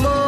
more.